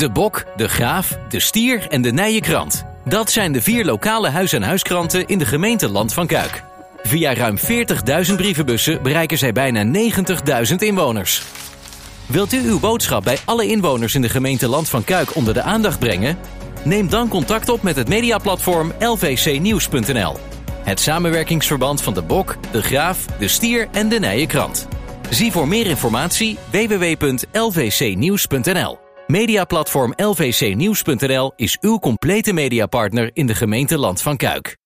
De Bok, De Graaf, De Stier en De Nijenkrant. Dat zijn de vier lokale huis- en huiskranten in de gemeente Land van Kuik. Via ruim 40.000 brievenbussen bereiken zij bijna 90.000 inwoners. Wilt u uw boodschap bij alle inwoners in de gemeente Land van Kuik onder de aandacht brengen? Neem dan contact op met het mediaplatform lvcnieuws.nl. Het samenwerkingsverband van de Bok, de Graaf, de Stier en de Nijenkrant. Zie voor meer informatie www.lvcnieuws.nl. Mediaplatform lvcnieuws.nl is uw complete mediapartner in de gemeente Land van Kuik.